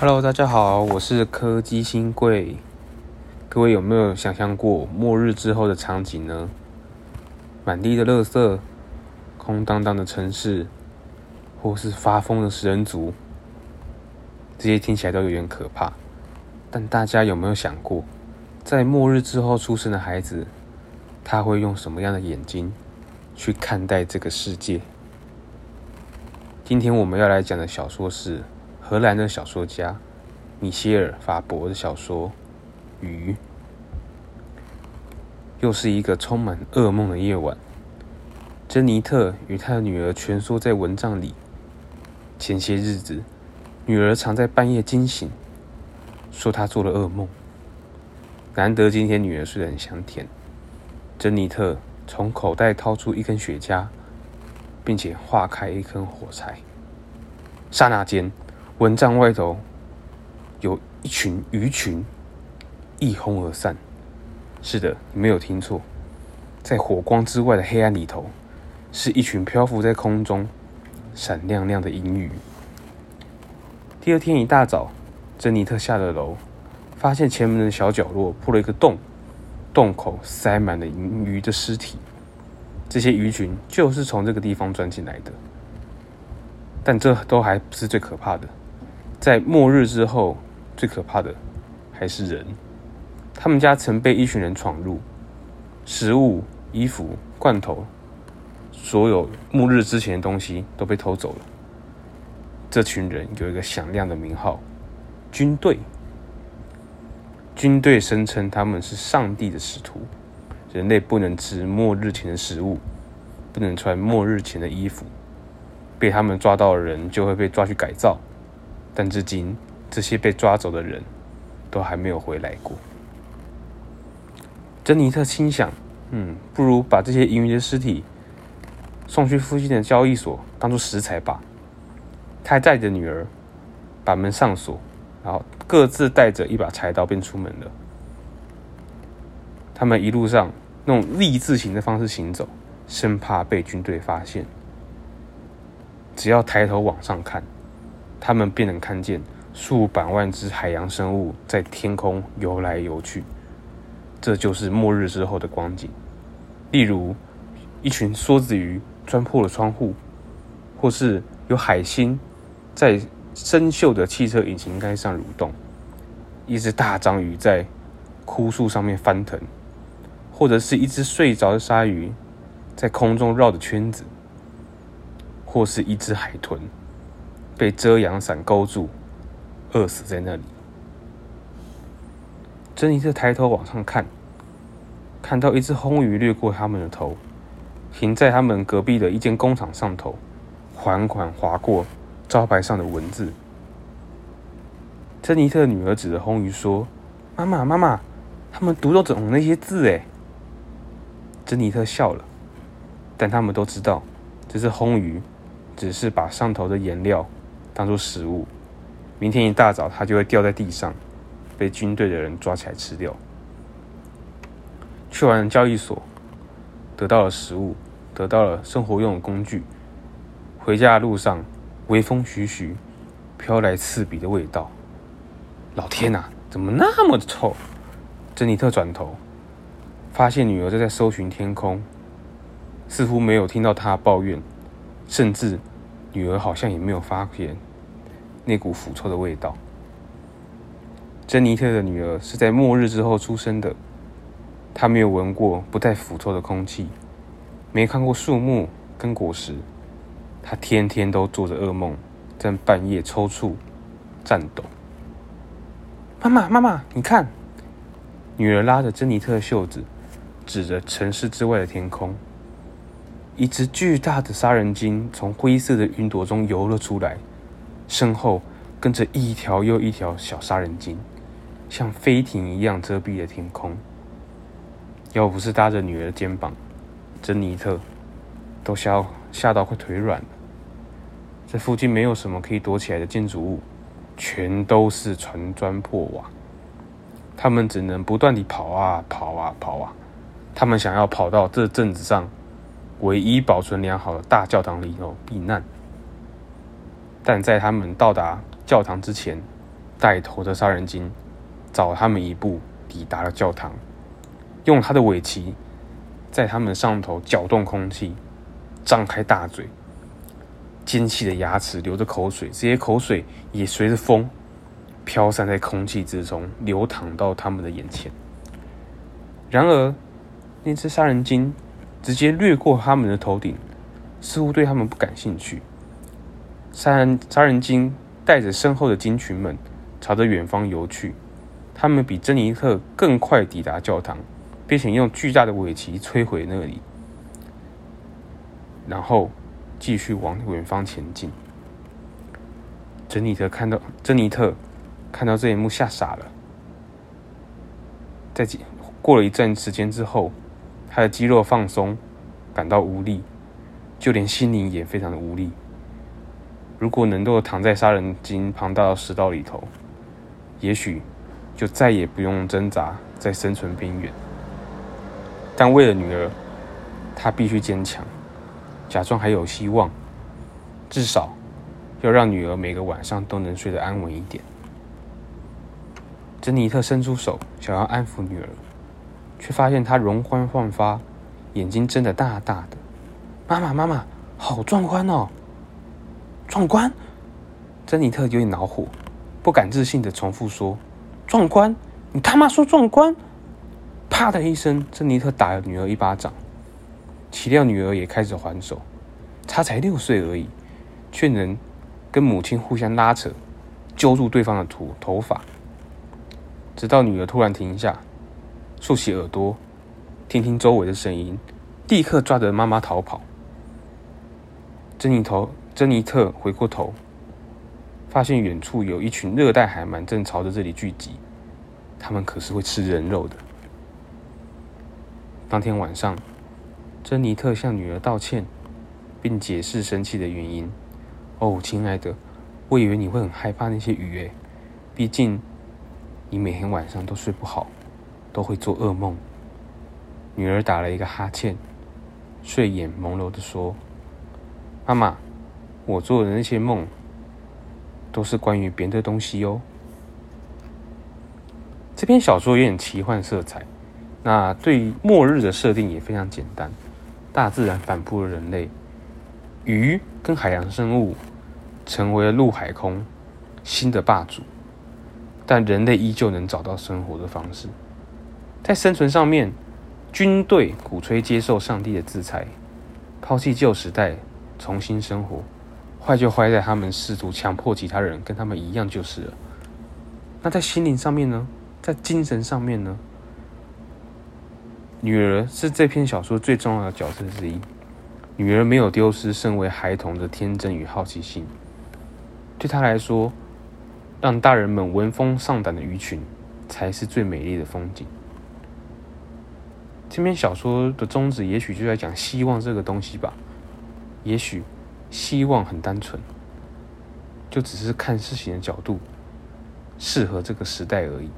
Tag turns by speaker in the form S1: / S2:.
S1: Hello，大家好，我是柯基新贵。各位有没有想象过末日之后的场景呢？满地的垃圾，空荡荡的城市，或是发疯的食人族，这些听起来都有点可怕。但大家有没有想过，在末日之后出生的孩子，他会用什么样的眼睛去看待这个世界？今天我们要来讲的小说是。荷兰的小说家米歇尔·法伯的小说《鱼》，又是一个充满噩梦的夜晚。珍妮特与她的女儿蜷缩在蚊帐里。前些日子，女儿常在半夜惊醒，说她做了噩梦。难得今天女儿睡得很香甜。珍妮特从口袋掏出一根雪茄，并且划开一根火柴。刹那间。蚊帐外头有一群鱼群一哄而散。是的，你没有听错，在火光之外的黑暗里头，是一群漂浮在空中、闪亮亮的银鱼。第二天一大早，珍妮特下了楼，发现前门的小角落破了一个洞，洞口塞满了银鱼的尸体。这些鱼群就是从这个地方钻进来的。但这都还不是最可怕的。在末日之后，最可怕的还是人。他们家曾被一群人闯入，食物、衣服、罐头，所有末日之前的东西都被偷走了。这群人有一个响亮的名号——军队。军队声称他们是上帝的使徒。人类不能吃末日前的食物，不能穿末日前的衣服。被他们抓到的人就会被抓去改造。但至今，这些被抓走的人都还没有回来过。珍妮特心想：“嗯，不如把这些银鱼的尸体送去附近的交易所当做食材吧。”他带着女儿把门上锁，然后各自带着一把柴刀便出门了。他们一路上用立字形的方式行走，生怕被军队发现。只要抬头往上看。他们便能看见数百万只海洋生物在天空游来游去，这就是末日之后的光景。例如，一群梭子鱼钻破了窗户，或是有海星在生锈的汽车引擎盖上蠕动，一只大章鱼在枯树上面翻腾，或者是一只睡着的鲨鱼在空中绕着圈子，或是一只海豚。被遮阳伞勾住，饿死在那里。珍妮特抬头往上看，看到一只红鱼掠过他们的头，停在他们隔壁的一间工厂上头，缓缓划过招牌上的文字。珍妮特女儿指着红鱼说：“妈妈，妈妈，他们读懂那些字哎。”珍妮特笑了，但他们都知道，这只红鱼只是把上头的颜料。当做食物，明天一大早它就会掉在地上，被军队的人抓起来吃掉。去完交易所，得到了食物，得到了生活用的工具。回家的路上，微风徐徐，飘来刺鼻的味道。老天啊，怎么那么的臭？珍妮特转头，发现女儿正在搜寻天空，似乎没有听到她抱怨，甚至女儿好像也没有发现。那股腐臭的味道。珍妮特的女儿是在末日之后出生的，她没有闻过不带腐臭的空气，没看过树木跟果实，她天天都做着噩梦，在半夜抽搐、颤抖。妈妈，妈妈，你看！女儿拉着珍妮特的袖子，指着城市之外的天空，一只巨大的杀人鲸从灰色的云朵中游了出来。身后跟着一条又一条小杀人鲸，像飞艇一样遮蔽了天空。要不是搭着女儿的肩膀，珍妮特都吓吓到快腿软了。这附近没有什么可以躲起来的建筑物，全都是船砖破瓦。他们只能不断地跑啊跑啊跑啊。他们想要跑到这镇子上唯一保存良好的大教堂里头避难。但在他们到达教堂之前，带头的杀人精早他们一步抵达了教堂，用他的尾鳍在他们上头搅动空气，张开大嘴，尖细的牙齿流着口水，这些口水也随着风飘散在空气之中，流淌到他们的眼前。然而，那只杀人鲸直接掠过他们的头顶，似乎对他们不感兴趣。杀人杀人鲸带着身后的鲸群们朝着远方游去，他们比珍妮特更快抵达教堂，并且用巨大的尾鳍摧毁那里，然后继续往远方前进。珍妮特看到珍妮特看到这一幕吓傻了，在过了一阵时间之后，他的肌肉放松，感到无力，就连心灵也非常的无力。如果能够躺在杀人鲸庞大的食道里头，也许就再也不用挣扎在生存边缘。但为了女儿，她必须坚强，假装还有希望，至少要让女儿每个晚上都能睡得安稳一点。珍妮特伸出手想要安抚女儿。却发现她容光焕发，眼睛睁得大大的。妈妈，妈妈，好壮观哦！壮观！珍妮特有点恼火，不敢置信的重复说：“壮观！你他妈说壮观！”啪的一声，珍妮特打了女儿一巴掌。岂料女儿也开始还手。她才六岁而已，却能跟母亲互相拉扯，揪住对方的头头发，直到女儿突然停下。竖起耳朵，听听周围的声音，立刻抓着妈妈逃跑。珍妮头，珍妮特回过头，发现远处有一群热带海鳗正朝着这里聚集，他们可是会吃人肉的。当天晚上，珍妮特向女儿道歉，并解释生气的原因。哦，亲爱的，我以为你会很害怕那些鱼诶，毕竟你每天晚上都睡不好。都会做噩梦。女儿打了一个哈欠，睡眼朦胧的说：“妈妈，我做的那些梦，都是关于别的东西哟。”这篇小说有点奇幻色彩，那对末日的设定也非常简单：大自然反扑了人类，鱼跟海洋生物成为了陆海空新的霸主，但人类依旧能找到生活的方式。在生存上面，军队鼓吹接受上帝的制裁，抛弃旧时代，重新生活。坏就坏在他们试图强迫其他人跟他们一样就是了。那在心灵上面呢？在精神上面呢？女儿是这篇小说最重要的角色之一。女儿没有丢失身为孩童的天真与好奇心。对她来说，让大人们闻风丧胆的鱼群，才是最美丽的风景。这篇小说的宗旨，也许就在讲希望这个东西吧。也许希望很单纯，就只是看事情的角度适合这个时代而已。